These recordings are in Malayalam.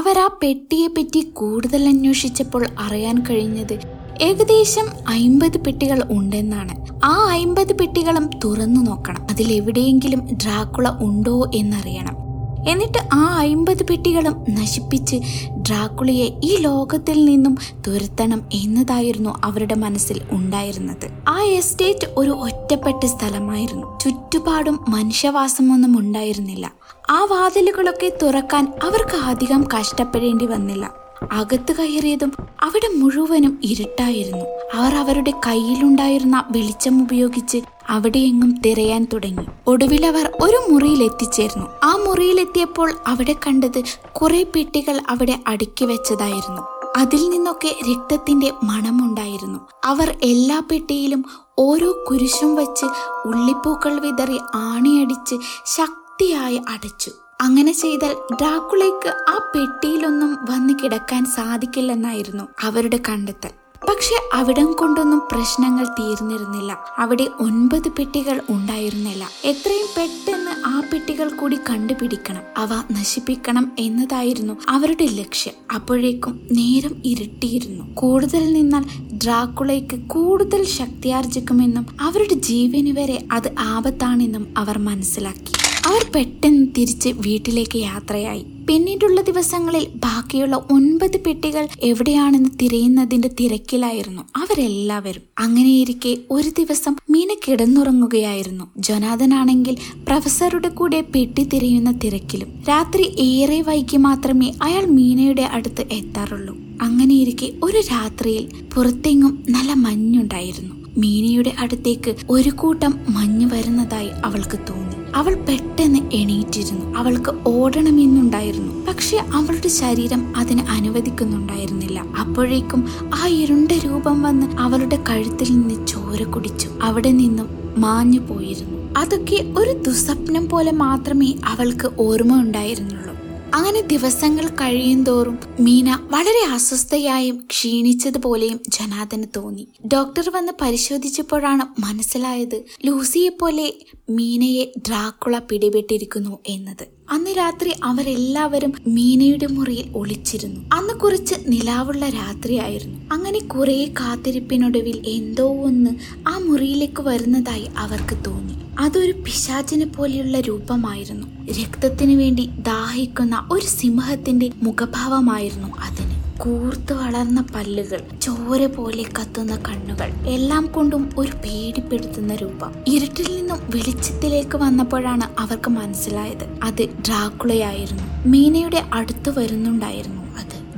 അവർ ആ പെട്ടിയെപ്പറ്റി കൂടുതൽ അന്വേഷിച്ചപ്പോൾ അറിയാൻ കഴിഞ്ഞത് ഏകദേശം അയിമ്പത് പെട്ടികൾ ഉണ്ടെന്നാണ്. ആ അയിമ്പത് പെട്ടികളും തുറന്നു നോക്കണം. അതിലെവിടെയെങ്കിലും ഡ്രാക്കുള ഉണ്ടോ എന്നറിയണം. എന്നിട്ട് ആ അയിമ്പത് പെട്ടികളും നശിപ്പിച്ച് ഡ്രാക്കുളിയെ ഈ ലോകത്തിൽ നിന്നും തുരത്തണം എന്നതായിരുന്നു അവരുടെ മനസ്സിൽ ഉണ്ടായിരുന്നത്. ആ എസ്റ്റേറ്റ് ഒരു ഒറ്റപ്പെട്ട സ്ഥലമായിരുന്നു. ചുറ്റുപാടും മനുഷ്യവാസമൊന്നും ഉണ്ടായിരുന്നില്ല. ആ വാതിലുകളൊക്കെ തുറക്കാൻ അവർക്ക് അധികം കഷ്ടപ്പെടേണ്ടി വന്നില്ല. അകത്ത് കയറിയതും അവിടെ മുഴുവനും ഇരുട്ടായിരുന്നു. അവർ അവരുടെ കയ്യിലുണ്ടായിരുന്ന വെളിച്ചം ഉപയോഗിച്ച് അവിടെയെങ്ങും തിരയാൻ തുടങ്ങി. ഒടുവിൽ അവർ ഒരു മുറിയിൽ എത്തിച്ചേർന്നു. ആ മുറിയിലെത്തിയപ്പോൾ അവിടെ കണ്ടത് കുറെ പെട്ടികൾ അവിടെ അടുക്കി വെച്ചതായിരുന്നു. അതിൽ നിന്നൊക്കെ രക്തത്തിന്റെ മണമുണ്ടായിരുന്നു. അവർ എല്ലാ പെട്ടിയിലും ഓരോ കുരിശും വച്ച് ഉള്ളിപ്പൂക്കൾ വിതറി ആണിയടിച്ച് ശക്തിയായി അടച്ചു. അങ്ങനെ ചെയ്താൽ ഡ്രാക്കുളയ്ക്ക് ആ പെട്ടിയിലൊന്നും വന്ന് കിടക്കാൻ സാധിക്കില്ലെന്നായിരുന്നു അവരുടെ കണ്ടെത്തൽ. പക്ഷെ അവിടം കൊണ്ടൊന്നും പ്രശ്നങ്ങൾ തീർന്നിരുന്നില്ല. അവിടെ ഒൻപത് പെട്ടികൾ ഉണ്ടായിരുന്നില്ല. എത്രയും പെട്ടെന്ന് ആ പെട്ടികൾ കൂടി കണ്ടുപിടിക്കണം. അവ നശിപ്പിക്കണം എന്നതായിരുന്നു അവരുടെ ലക്ഷ്യം. അപ്പോഴേക്കും നേരം ഇരുട്ടിയിരുന്നു. കൂടുതൽ നിന്നാൽ ഡ്രാക്കുളയ്ക്ക് കൂടുതൽ ശക്തിയാർജിക്കുമെന്നും അവരുടെ ജീവന് വരെ അത് ആപത്താണെന്നും അവർ മനസ്സിലാക്കി. അവർ പെട്ടെന്ന് തിരിച്ച് വീട്ടിലേക്ക് യാത്രയായി. പിന്നീടുള്ള ദിവസങ്ങളിൽ ബാക്കിയുള്ള ഒൻപത് പെട്ടികൾ എവിടെയാണെന്ന് തിരയുന്നതിന്റെ തിരക്കിലായിരുന്നു. അവരെല്ലാവരും അങ്ങനെയിരിക്കെ ഒരു ദിവസം മീന കിടന്നുറങ്ങുകയായിരുന്നു. ജൊനാഥനാണെങ്കിൽ പ്രൊഫസറുടെ കൂടെ പെട്ടി തിരയുന്ന തിരക്കിലും രാത്രി ഏറെ വൈകി മാത്രമേ അയാൾ മീനയുടെ അടുത്ത് എത്താറുള്ളൂ. അങ്ങനെയിരിക്കെ ഒരു രാത്രിയിൽ പുറത്തെങ്ങും നല്ല മഞ്ഞുണ്ടായിരുന്നു. മീനയുടെ അടുത്തേക്ക് ഒരു കൂട്ടം മഞ്ഞ് വരുന്നതായി അവൾക്ക് തോന്നി. അവൾ പെട്ടെന്ന് എണീറ്റിരുന്നു. അവൾക്ക് ഓടണമെന്നുണ്ടായിരുന്നു. പക്ഷെ അവളുടെ ശരീരം അതിന് അനുവദിക്കുന്നുണ്ടായിരുന്നില്ല. അപ്പോഴേക്കും ആ ഇരുണ്ട രൂപം വന്ന് അവളുടെ കഴുത്തിൽ നിന്ന് ചോര കുടിച്ചു. അവിടെ നിന്നും മാഞ്ഞു പോയിരുന്നു അതൊക്കെ ഒരു ദുസ്വപ്നം പോലെ മാത്രമേ അവൾക്ക് ഓർമ്മ ഉണ്ടായിരുന്നുള്ളൂ അങ്ങനെ ദിവസങ്ങൾ കഴിയും തോറും മീന വളരെ അസ്വസ്ഥയായും ക്ഷീണിച്ചതുപോലെയും ജനാദന് തോന്നി. ഡോക്ടർ വന്ന് പരിശോധിച്ചപ്പോഴാണ് മനസ്സിലായത് ലൂസിയെ പോലെ മീനയെ ഡ്രാക്കുള പിടിപെട്ടിരിക്കുന്നു എന്നത്. അന്ന് രാത്രി അവരെല്ലാവരും മീനയുടെ മുറിയിൽ ഒളിച്ചിരുന്നു. അന്ന് കുറച്ച് നിലാവുള്ള രാത്രിയായിരുന്നു. അങ്ങനെ കുറെ കാത്തിരിപ്പിനൊടുവിൽ എന്തോ ഒന്ന് ആ മുറിയിലേക്ക് വരുന്നതായി അവർക്ക് തോന്നി. അതൊരു പിശാചിനെ പോലെയുള്ള രൂപമായിരുന്നു. രക്തത്തിനു വേണ്ടി ദാഹിക്കുന്ന ഒരു സിംഹത്തിന്റെ മുഖഭാവമായിരുന്നു അതിന്. കൂർത്തു വളർന്ന പല്ലുകൾ ചോര പോലെ കത്തുന്ന കണ്ണുകൾ എല്ലാം കൊണ്ടും ഒരു പേടിപ്പെടുത്തുന്ന രൂപം. ഇരുട്ടിൽ നിന്നും വെളിച്ചത്തിലേക്ക് വന്നപ്പോഴാണ് അവർക്ക് മനസ്സിലായത്. അത് ഡ്രാക്കുളയായിരുന്നു. മീനയുടെ അടുത്ത് വരുന്നുണ്ടായിരുന്നു.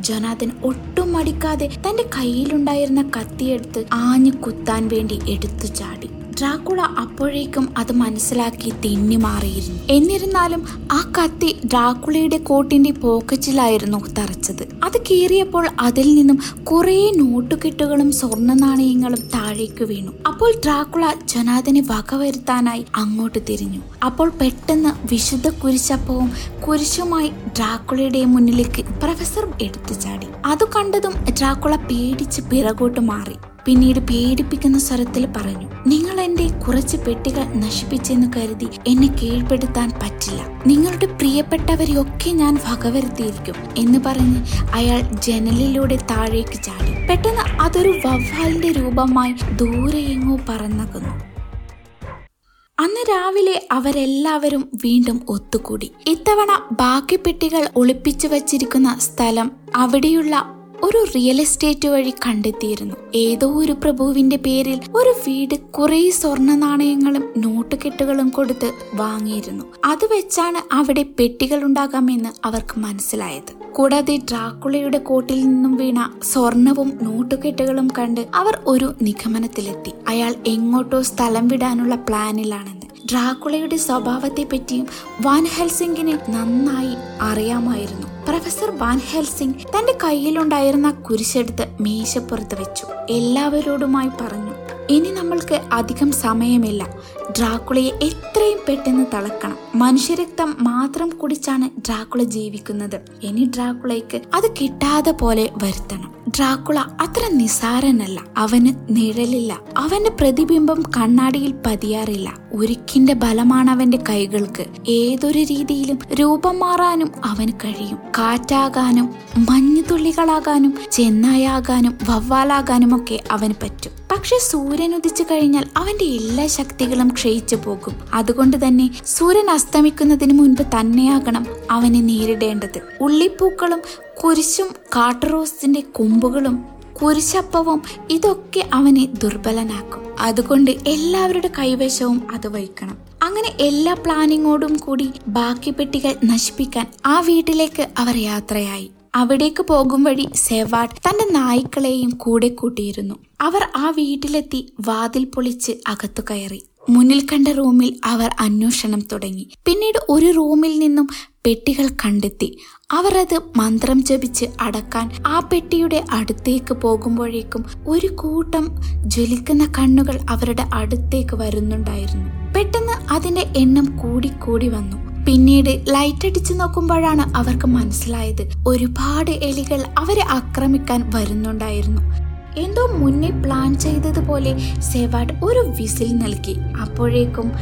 അത് ജൊനാഥൻ ഒട്ടും മടിക്കാതെ തന്റെ കയ്യിലുണ്ടായിരുന്ന കത്തിയെടുത്ത് ആഞ്ഞു കുത്താൻ വേണ്ടി എടുത്തു ചാടി. ഡ്രാക്കുള അപ്പോഴേക്കും അത് മനസ്സിലാക്കി തെന്നി മാറിയിരുന്നു. എന്നിരുന്നാലും ആ കത്തി ഡ്രാക്കുളയുടെ കോട്ടിന്റെ പോക്കറ്റിലായിരുന്നു തറച്ചത്. അത് കീറിയപ്പോൾ അതിൽ നിന്നും കുറേ നോട്ടുകെട്ടുകളും സ്വർണ നാണയങ്ങളും താഴേക്ക് വീണു. അപ്പോൾ ഡ്രാക്കുള ജനാഥനെ വകവരുത്താനായി അങ്ങോട്ട് തിരിഞ്ഞു. അപ്പോൾ പെട്ടെന്ന് വിശുദ്ധ കുരിശപ്പവും കുരിശുമായി ഡ്രാക്കുളയുടെ മുന്നിലേക്ക് പ്രൊഫസർ എടുത്തു ചാടി. അത് കണ്ടതും ഡ്രാക്കുള പേടിച്ച് പിറകോട്ട് മാറി. പിന്നീട് പേടിപ്പിക്കുന്ന സ്വരത്തിൽ പറഞ്ഞു നിങ്ങൾ എന്റെ കുറച്ച് പെട്ടികൾ നശിപ്പിച്ചെന്ന് കരുതി എന്നെ കീഴ്പ്പെടുത്താൻ പറ്റില്ല. നിങ്ങളുടെ പ്രിയപ്പെട്ടവരെയൊക്കെ ഞാൻ വകവരുത്തിയിരിക്കും എന്ന് പറഞ്ഞ് അയാൾ ജനലിലൂടെ താഴേക്ക് ചാടി. പെട്ടെന്ന് അതൊരു വവ്വാലിന്റെ രൂപമായി ദൂരെ എങ്ങോ പറന്നകുന്നു. അന്ന് രാവിലെ അവരെല്ലാവരും വീണ്ടും ഒത്തുകൂടി. ഇത്തവണ ബാക്കി പെട്ടികൾ ഒളിപ്പിച്ചു വച്ചിരിക്കുന്ന സ്ഥലം അവിടെയുള്ള ഒരു റിയൽ എസ്റ്റേറ്റ് വഴി കണ്ടെത്തിയിരുന്നു. ഏതോ ഒരു പ്രഭുവിന്റെ പേരിൽ ഒരു വീട് കുറെ സ്വർണ നാണയങ്ങളും നോട്ടുകെട്ടുകളും കൊടുത്ത് വാങ്ങിയിരുന്നു. അത് വെച്ചാണ് അവിടെ പെട്ടികൾ ഉണ്ടാകാമെന്ന് അവർക്ക് മനസ്സിലായത്. കൂടാതെ ഡ്രാക്കുളയുടെ കോട്ടിൽ നിന്നും വീണ സ്വർണവും നോട്ടുകെട്ടുകളും കണ്ട് അവർ ഒരു നിഗമനത്തിലെത്തി. അയാൾ എങ്ങോട്ടോ സ്ഥലം വിടാനുള്ള പ്ലാനിലാണെന്ന്. ഡ്രാക്കുളയുടെ സ്വഭാവത്തെ പറ്റിയും വാൻ ഹെൽസിംഗിന് നന്നായി അറിയാമായിരുന്നു. പ്രൊഫസർ വാൻ ഹെൽസിംഗ് തന്റെ കയ്യിലുണ്ടായിരുന്ന കുരിശെടുത്ത് മീശപ്പുറത്ത് വെച്ചു. എല്ലാവരോടുമായി പറഞ്ഞു ഇനി നമ്മൾക്ക് അധികം സമയമില്ല. ഡ്രാക്കുളയെ എത്രയും പെട്ടെന്ന് തളക്കണം. മനുഷ്യരക്തം മാത്രം കുടിച്ചാണ് ഡ്രാക്കുള ജീവിക്കുന്നത്. ഇനി ഡ്രാക്കുളയ്ക്ക് അത് കിട്ടാതെ പോലെ വരുത്തണം. ഡ്രാക്കുള അത്ര നിസാരനല്ല. അവന് നിഴലില്ല. അവന്റെ പ്രതിബിംബം കണ്ണാടിയിൽ പതിയാറില്ല. ഉരുക്കിന്റെ ബലമാണ് അവന്റെ കൈകൾക്ക്. ഏതൊരു രീതിയിലും രൂപം മാറാനും അവന് കഴിയും. കാറ്റാകാനും മഞ്ഞുതുള്ളികളാകാനും ചെന്നായാകാനും വവ്വാലാകാനും ഒക്കെ അവന് പറ്റും. പക്ഷെ സൂര്യൻ ഉദിച്ചു കഴിഞ്ഞാൽ അവന്റെ എല്ലാ ശക്തികളും ക്ഷയിച്ചു പോകും. അതുകൊണ്ട് തന്നെ സൂര്യൻ അസ്തമിക്കുന്നതിന് മുൻപ് തന്നെയാകണം അവനെ നേരിടേണ്ടത്. ഉള്ളിപ്പൂക്കളും കുരിശും കാട്ടുറോസിന്റെ കൊമ്പുകളും കുരിശപ്പവും ഇതൊക്കെ അവനെ ദുർബലനാക്കും. അതുകൊണ്ട് എല്ലാവരുടെ കൈവശവും അത് വഹിക്കണം. അങ്ങനെ എല്ലാ പ്ലാനിങ്ങോടും കൂടി ബാക്കി പെട്ടികൾ നശിപ്പിക്കാൻ ആ വീട്ടിലേക്ക് അവർ യാത്രയായി. അവിടേക്ക് പോകും വഴി സെവാട്ട് തന്റെ നായ്ക്കളെയും കൂടെ കൂട്ടിയിരുന്നു. അവർ ആ വീട്ടിലെത്തി വാതിൽ പൊളിച്ച് അകത്തു കയറി. മുന്നിൽ കണ്ട റൂമിൽ അവർ അന്വേഷണം തുടങ്ങി. പിന്നീട് ഒരു റൂമിൽ നിന്നും പെട്ടികൾ കണ്ടെത്തി. അവർ അത് മന്ത്രം ജപിച്ച് അടക്കാൻ ആ പെട്ടിയുടെ അടുത്തേക്ക് പോകുമ്പോഴേക്കും ഒരു കൂട്ടം ജ്വലിക്കുന്ന കണ്ണുകൾ അവരുടെ അടുത്തേക്ക് വരുന്നുണ്ടായിരുന്നു. പെട്ടെന്ന് അതിന്റെ എണ്ണം കൂടിക്കൂടി വന്നു. പിന്നീട് ലൈറ്റ് അടിച്ചു നോക്കുമ്പോഴാണ് അവർക്ക് മനസ്സിലായത് ഒരുപാട് എലികൾ അവരെ ആക്രമിക്കാൻ വരുന്നുണ്ടായിരുന്നു. എന്തോ മുന്നേ പ്ലാൻ ചെയ്തതുപോലെ സെവാഡ് ഒരു വിസിൽ നൽകി. അപ്പോഴേക്കും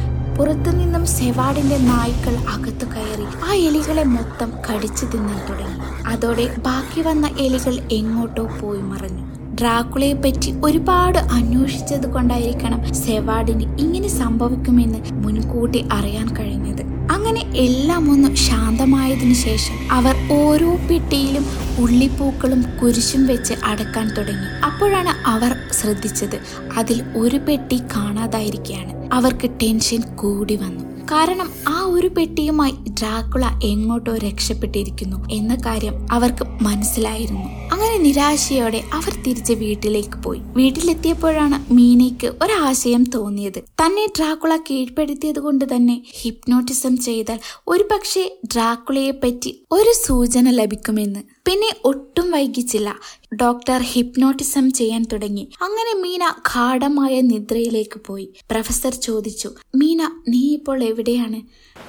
പുറത്തുനിന്നും സെവാടിന്റെ നായ്ക്കൾ അകത്തു കയറി ആ എലികളെ മൊത്തം കടിച്ചു തിന്നാൻ തുടങ്ങി. അതോടെ ബാക്കി വന്ന എലികൾ എങ്ങോട്ടോ പോയി മറഞ്ഞു. ഡ്രാക്കുളയെ പറ്റി ഒരുപാട് അന്വേഷിച്ചത് കൊണ്ടായിരിക്കണം സെവാഡിന് ഇങ്ങനെ സംഭവിക്കുമെന്ന് മുൻകൂട്ടി അറിയാൻ കഴിഞ്ഞത്. അങ്ങനെ എല്ലാം ഒന്ന് ശാന്തമായതിനു ശേഷം അവർ ഓരോ പെട്ടിയിലും ഉള്ളിപ്പൂക്കളും കുരിശും വെച്ച് അടക്കാൻ തുടങ്ങി. അപ്പോഴാണ് അവർ ശ്രദ്ധിച്ചത് അതിൽ ഒരു പെട്ടി കാണാതായിരിക്കുകയാണ് അവർക്ക് ടെൻഷൻ കൂടി വന്നു. കാരണം ആ ഒരു പെട്ടിയുമായി ഡ്രാക്കുള എങ്ങോട്ടോ രക്ഷപ്പെട്ടിരിക്കുന്നു എന്ന കാര്യം അവർക്ക് മനസ്സിലായിരുന്നു. അങ്ങനെ നിരാശയോടെ അവർ തിരിച്ച് വീട്ടിലേക്ക് പോയി. വീട്ടിലെത്തിയപ്പോഴാണ് മീനയ്ക്ക് ഒരാശയം തോന്നിയത്. തന്നെ ഡ്രാക്കുള കീഴ്പ്പെടുത്തിയത് കൊണ്ട് തന്നെ ഹിപ്നോട്ടിസം ചെയ്താൽ ഒരു പക്ഷേ ഡ്രാക്കുളയെ പറ്റി ഒരു സൂചന ലഭിക്കുമെന്ന്. പിന്നെ ഒട്ടും വൈകിച്ചില്ല. ഡോക്ടർ ഹിപ്നോട്ടിസം ചെയ്യാൻ തുടങ്ങി. അങ്ങനെ മീന ഗാഠമായ നിദ്രയിലേക്ക് പോയി. പ്രൊഫസർ ചോദിച്ചു മീന നീ ഇപ്പോൾ എവിടെയാണ്?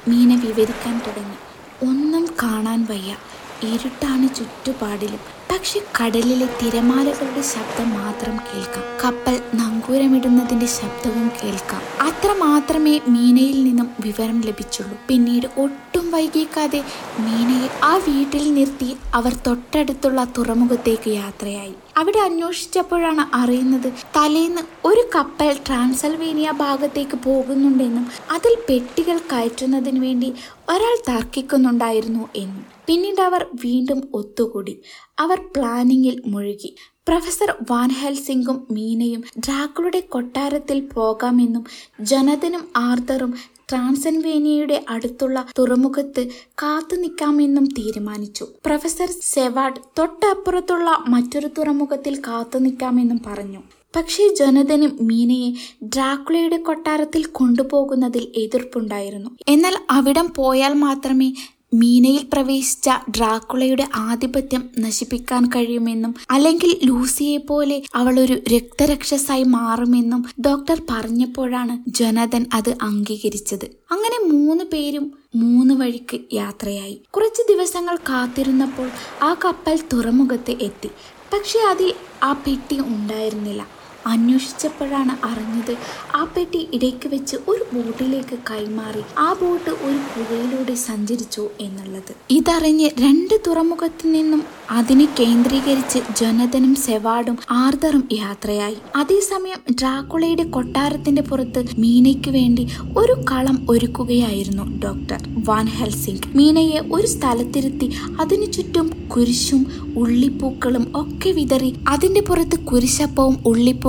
മീന വിവരിക്കാൻ തുടങ്ങി. ഒന്നും കാണാൻ വയ്യ. ഇരുട്ടാണ് ചുറ്റുപാടിലും. പക്ഷെ കടലിലെ തിരമാലകളുടെ ശബ്ദം മാത്രം കേൾക്കാം. കപ്പൽ നങ്കൂരമിടുന്നതിന്റെ ശബ്ദവും കേൾക്കാം. അത്ര മാത്രമേ മീനയിൽ നിന്നും വിവരം ലഭിച്ചുള്ളൂ. പിന്നീട് ഒട്ടും വൈകിക്കാതെ മീനയെ ആ വീട്ടിൽ നിർത്തി അവർ തൊട്ടടുത്തുള്ള തുറമുഖത്തേക്ക് യാത്രയായി. അവിടെ അന്വേഷിച്ചപ്പോഴാണ് അറിയുന്നത് തലേന്ന് ഒരു കപ്പൽ ട്രാൻസൽവേനിയ ഭാഗത്തേക്ക് പോകുന്നുണ്ടെന്നും അതിൽ പെട്ടികൾ കയറ്റുന്നതിന് വേണ്ടി ഒരാൾ തർക്കിക്കുന്നുണ്ടായിരുന്നു എന്നും. പിന്നീട് അവർ വീണ്ടും ഒത്തുകൂടി. അവർ പ്ലാനിങ്ങിൽ മുഴുകി. പ്രൊഫസർ വാൻഹൽ സിംഗും മീനയും ഡ്രാക്കുളുടെ കൊട്ടാരത്തിൽ പോകാമെന്നും ജനതനും ആർത്തറും ട്രാൻസൻവേനിയയുടെ അടുത്തുള്ള തുറമുഖത്ത് കാത്തു നിൽക്കാമെന്നും തീരുമാനിച്ചു. പ്രൊഫസർ സെവാഡ് തൊട്ടപ്പുറത്തുള്ള മറ്റൊരു തുറമുഖത്തിൽ കാത്തു നിൽക്കാമെന്നും പറഞ്ഞു. പക്ഷേ ജനതനും മീനയെ ഡ്രാക്കുളയുടെ കൊട്ടാരത്തിൽ കൊണ്ടുപോകുന്നതിൽ എതിർപ്പുണ്ടായിരുന്നു. എന്നാൽ അവിടം പോയാൽ മാത്രമേ മീനയിൽ പ്രവേശിച്ച ഡ്രാക്കുളയുടെ ആധിപത്യം നശിപ്പിക്കാൻ കഴിയുമെന്നും അല്ലെങ്കിൽ ലൂസിയെ പോലെ അവൾ ഒരു രക്തരക്ഷസായി മാറുമെന്നും ഡോക്ടർ പറഞ്ഞപ്പോഴാണ് ജനതൻ അത് അംഗീകരിച്ചത്. അങ്ങനെ മൂന്ന് പേരും മൂന്ന് വഴിക്ക് യാത്രയായി. കുറച്ച് ദിവസങ്ങൾ കാത്തിരുന്നപ്പോൾ ആ കപ്പൽ തുറമുഖത്ത് എത്തി. പക്ഷെ അതിൽ ആ പെട്ടി ഉണ്ടായിരുന്നില്ല. അന്വേഷിച്ചപ്പോഴാണ് അറിഞ്ഞത് ആ പെട്ടി ഇടയ്ക്ക് വെച്ച് ഒരു ബോട്ടിലേക്ക് കൈമാറി. ആ ബോട്ട് ഒരു പുഴയിലൂടെ സഞ്ചരിച്ചു എന്നുള്ളത്. ഇതറിഞ്ഞ് രണ്ട് തുറമുഖത്തു നിന്നും അതിനെ കേന്ദ്രീകരിച്ച് ജനതനും സെവാഡും ആർദറും യാത്രയായി. അതേസമയം ഡ്രാക്കുളയുടെ കൊട്ടാരത്തിന്റെ പുറത്ത് മീനയ്ക്ക് വേണ്ടി ഒരു കളം ഒരുക്കുകയായിരുന്നു ഡോക്ടർ വാൻ ഹെൽസിംഗ്. മീനയെ ഒരു സ്ഥലത്തിരുത്തി അതിനു ചുറ്റും കുരിശും ഉള്ളിപ്പൂക്കളും ഒക്കെ വിതറി അതിന്റെ പുറത്ത് കുരിശപ്പവും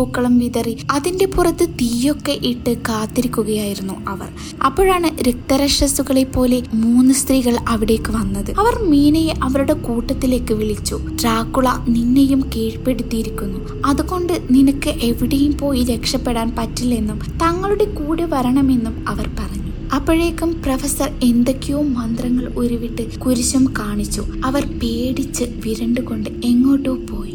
ഉള്ളിപ്പൂക്കളും വിതറി അതിന്റെ പുറത്ത് തീയൊക്കെ ഇട്ട് കാത്തിരിക്കുകയായിരുന്നു അവർ. അപ്പോഴാണ് രക്തരക്ഷസുകളെ പോലെ മൂന്ന് സ്ത്രീകൾ അവിടേക്ക് വന്നത്. അവർ മീനയെ അവരുടെ കൂട്ടത്തിലേക്ക് വിളിച്ചു. ഡ്രാക്കുള നിന്നെയും കീഴ്പ്പെടുത്തിയിരിക്കുന്നു. അതുകൊണ്ട് നിനക്ക് എവിടെയും പോയി രക്ഷപ്പെടാൻ പറ്റില്ലെന്നും തങ്ങളുടെ കൂടെ വരണമെന്നും അവർ പറഞ്ഞു. അപ്പോഴേക്കും പ്രൊഫസർ എന്തൊക്കെയോ മന്ത്രങ്ങൾ ഉരുവിട്ട് കുരിശും കാണിച്ചു. അവർ പേടിച്ച് വിരണ്ടുകൊണ്ട് എങ്ങോട്ടോ പോയി.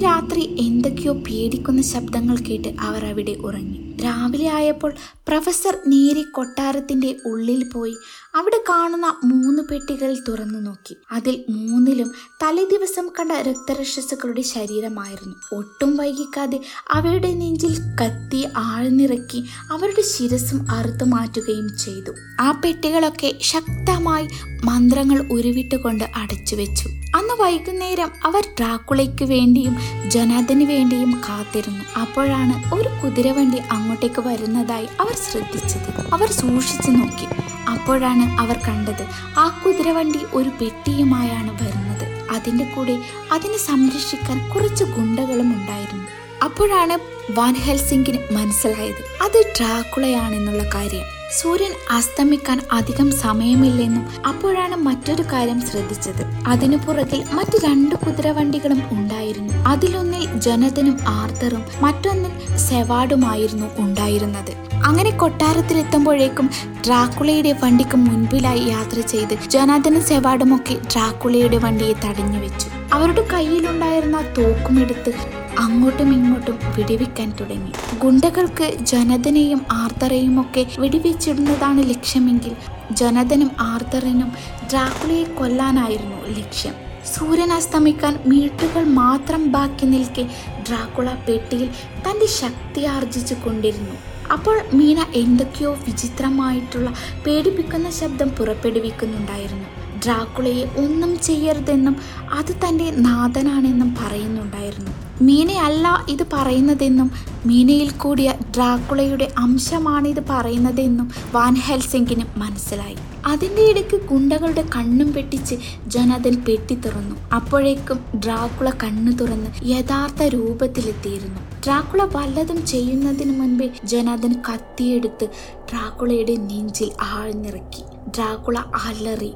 രാത്രി എന്തൊക്കെയോ പേടിക്കുന്ന ശബ്ദങ്ങൾ കേട്ട് അവർ അവിടെ ഉറങ്ങി. രാവിലെ ആയപ്പോൾ പ്രൊഫസർ നേരെ കൊട്ടാരത്തിന്റെ ഉള്ളിൽ പോയി അവിടെ കാണുന്ന മൂന്ന് പെട്ടികൾ തുറന്നു നോക്കി. അതിൽ മൂന്നിലും തലേദിവസം കണ്ട രക്തരക്ഷസുകളുടെ ശരീരമായിരുന്നു. ഒട്ടും വൈകിക്കാതെ അവയുടെ നെഞ്ചിൽ കത്തി ആഴ്ന്നിറക്കി അവരുടെ ശിരസും അറുത്തു മാറ്റുകയും ചെയ്തു. ആ പെട്ടികളൊക്കെ ശക്തമായി മന്ത്രങ്ങൾ ഉരുവിട്ടുകൊണ്ട് അടച്ചു വെച്ചു അന്ന് വൈകുന്നേരം അവർ ഡ്രാക്കുളയ്ക്ക് വേണ്ടിയും ജനാദന് വേണ്ടിയും കാത്തിരുന്നു. അപ്പോഴാണ് ഒരു കുതിരവണ്ടി അങ്ങോട്ടേക്ക് വരുന്നതായി അവർ ശ്രദ്ധിച്ചത്. അവർ സൂക്ഷിച്ചു നോക്കി. അപ്പോഴാണ് അവർ കണ്ടത്. ആ കുതിരവണ്ടി ഒരു പെട്ടിയുമായാണ് വരുന്നത്. അതിന്റെ കൂടെ അതിനെ സംരക്ഷിക്കാൻ കുറച്ച് ഗുണ്ടകളും ഉണ്ടായിരുന്നു. അപ്പോഴാണ് വാൻ ഹെൽസിംഗിന് മനസ്സിലായത്. അത് ഡ്രാക്കുളയാണെന്നുള്ള കാര്യം. സൂര്യൻ അസ്തമിക്കാൻ അധികം സമയമില്ലെന്നും അപ്പോഴാണ് മറ്റൊരു കാര്യം ശ്രദ്ധിച്ചത്. അതിനു പുറകിൽ മറ്റു രണ്ട് കുതിരവണ്ടികളും ഉണ്ടായിരുന്നു. അതിലൊന്നിൽ ജനതനും ആർത്തറും മറ്റൊന്നിൽ സെവാഡുമായിരുന്നു ഉണ്ടായിരുന്നത്. അങ്ങനെ കൊട്ടാരത്തിലെത്തുമ്പോഴേക്കും ഡ്രാക്കുളയുടെ വണ്ടിക്ക് മുൻപിലായി യാത്ര ചെയ്ത് ജനാദനും സെവാഡുമൊക്കെ ഡ്രാക്കുളയുടെ വണ്ടിയെ തടഞ്ഞു വെച്ചു. അവരുടെ കയ്യിലുണ്ടായിരുന്ന തോക്കുമെടുത്ത് അങ്ങോട്ടും ഇങ്ങോട്ടും വെടിവെക്കാൻ തുടങ്ങി. ഗുണ്ടകൾക്ക് ജനതനെയും ആർത്തറയും ഒക്കെ വെടിവെച്ചിടുന്നതാണ് ലക്ഷ്യമെങ്കിൽ ജനതനും ആർത്തറിനും ഡ്രാക്കുളയെ കൊല്ലാനായിരുന്നു ലക്ഷ്യം. സൂര്യൻ അസ്തമിക്കാൻ മീട്ടുകൾ മാത്രം ബാക്കി നിൽക്കെ ഡ്രാക്കുള പെട്ടിയിൽ തന്റെ ശക്തി ആർജിച്ചു കൊണ്ടിരുന്നു. അപ്പോൾ മീന എന്തൊക്കെയോ വിചിത്രമായിട്ടുള്ള പേടിപ്പിക്കുന്ന ശബ്ദം പുറപ്പെടുവിക്കുന്നുണ്ടായിരുന്നു. ഡ്രാക്കുളയെ ഒന്നും ചെയ്യരുതെന്നും അത് തന്റെ നാഥനാണെന്നും പറയുന്നുണ്ടായിരുന്നു. മീനയല്ല ഇത് പറയുന്നതെന്നും മീനയിൽ കൂടിയ ഡ്രാക്കുളയുടെ അംശമാണ് ഇത് പറയുന്നതെന്നും വാൻ ഹെൽസിംഗിന് മനസ്സിലായി. അതിന്റെ ഇടയ്ക്ക് ഗുണ്ടകളുടെ കണ്ണും പെട്ടിച്ച് ജനതൻ പെട്ടി തുറന്നു. അപ്പോഴേക്കും ഡ്രാക്കുള കണ്ണു തുറന്ന് യഥാർത്ഥ രൂപത്തിലെത്തിയിരുന്നു. ഡ്രാക്കുള വല്ലതും ചെയ്യുന്നതിന് മുൻപേ ജനതൻ കത്തിയെടുത്ത് ഡ്രാക്കുളയുടെ നെഞ്ചിൽ ആഴ്ന്നിറക്കി. ഡ്രാക്കുള അലറി.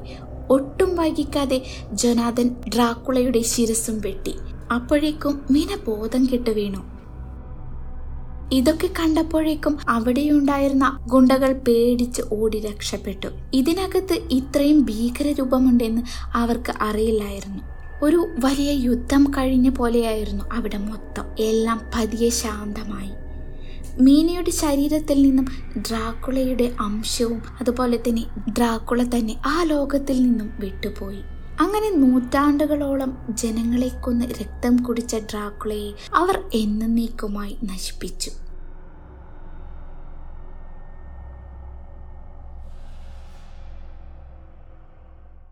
ഒട്ടും വൈകിക്കാതെ ജനാദൻ ഡ്രാക്കുളയുടെ ശിരസും വെട്ടി. അപ്പോഴേക്കും മീന ബോധം കെട്ട് വീണു. ഇതൊക്കെ കണ്ടപ്പോഴേക്കും അവിടെയുണ്ടായിരുന്ന ഗുണ്ടകൾ പേടിച്ച് ഓടി രക്ഷപ്പെട്ടു. ഇതിനകത്ത് ഇത്രയും ഭീകര രൂപമുണ്ടെന്ന് അവർക്ക് അറിയില്ലായിരുന്നു. ഒരു വലിയ യുദ്ധം കഴിഞ്ഞ പോലെയായിരുന്നു അവിടെ മൊത്തം. എല്ലാം പതിയെ ശാന്തമായി. മീനയുടെ ശരീരത്തിൽ നിന്നും ഡ്രാക്കുളയുടെ അംശവും അതുപോലെ തന്നെ ഡ്രാക്കുള തന്നെ ആ ലോകത്തിൽ നിന്നും വിട്ടുപോയി. അങ്ങനെ നൂറ്റാണ്ടുകളോളം ജനങ്ങളെ കൊന്ന് രക്തം കുടിച്ച ഡ്രാക്കുളയെ അവർ എന്നേക്കുമായി നശിപ്പിച്ചു.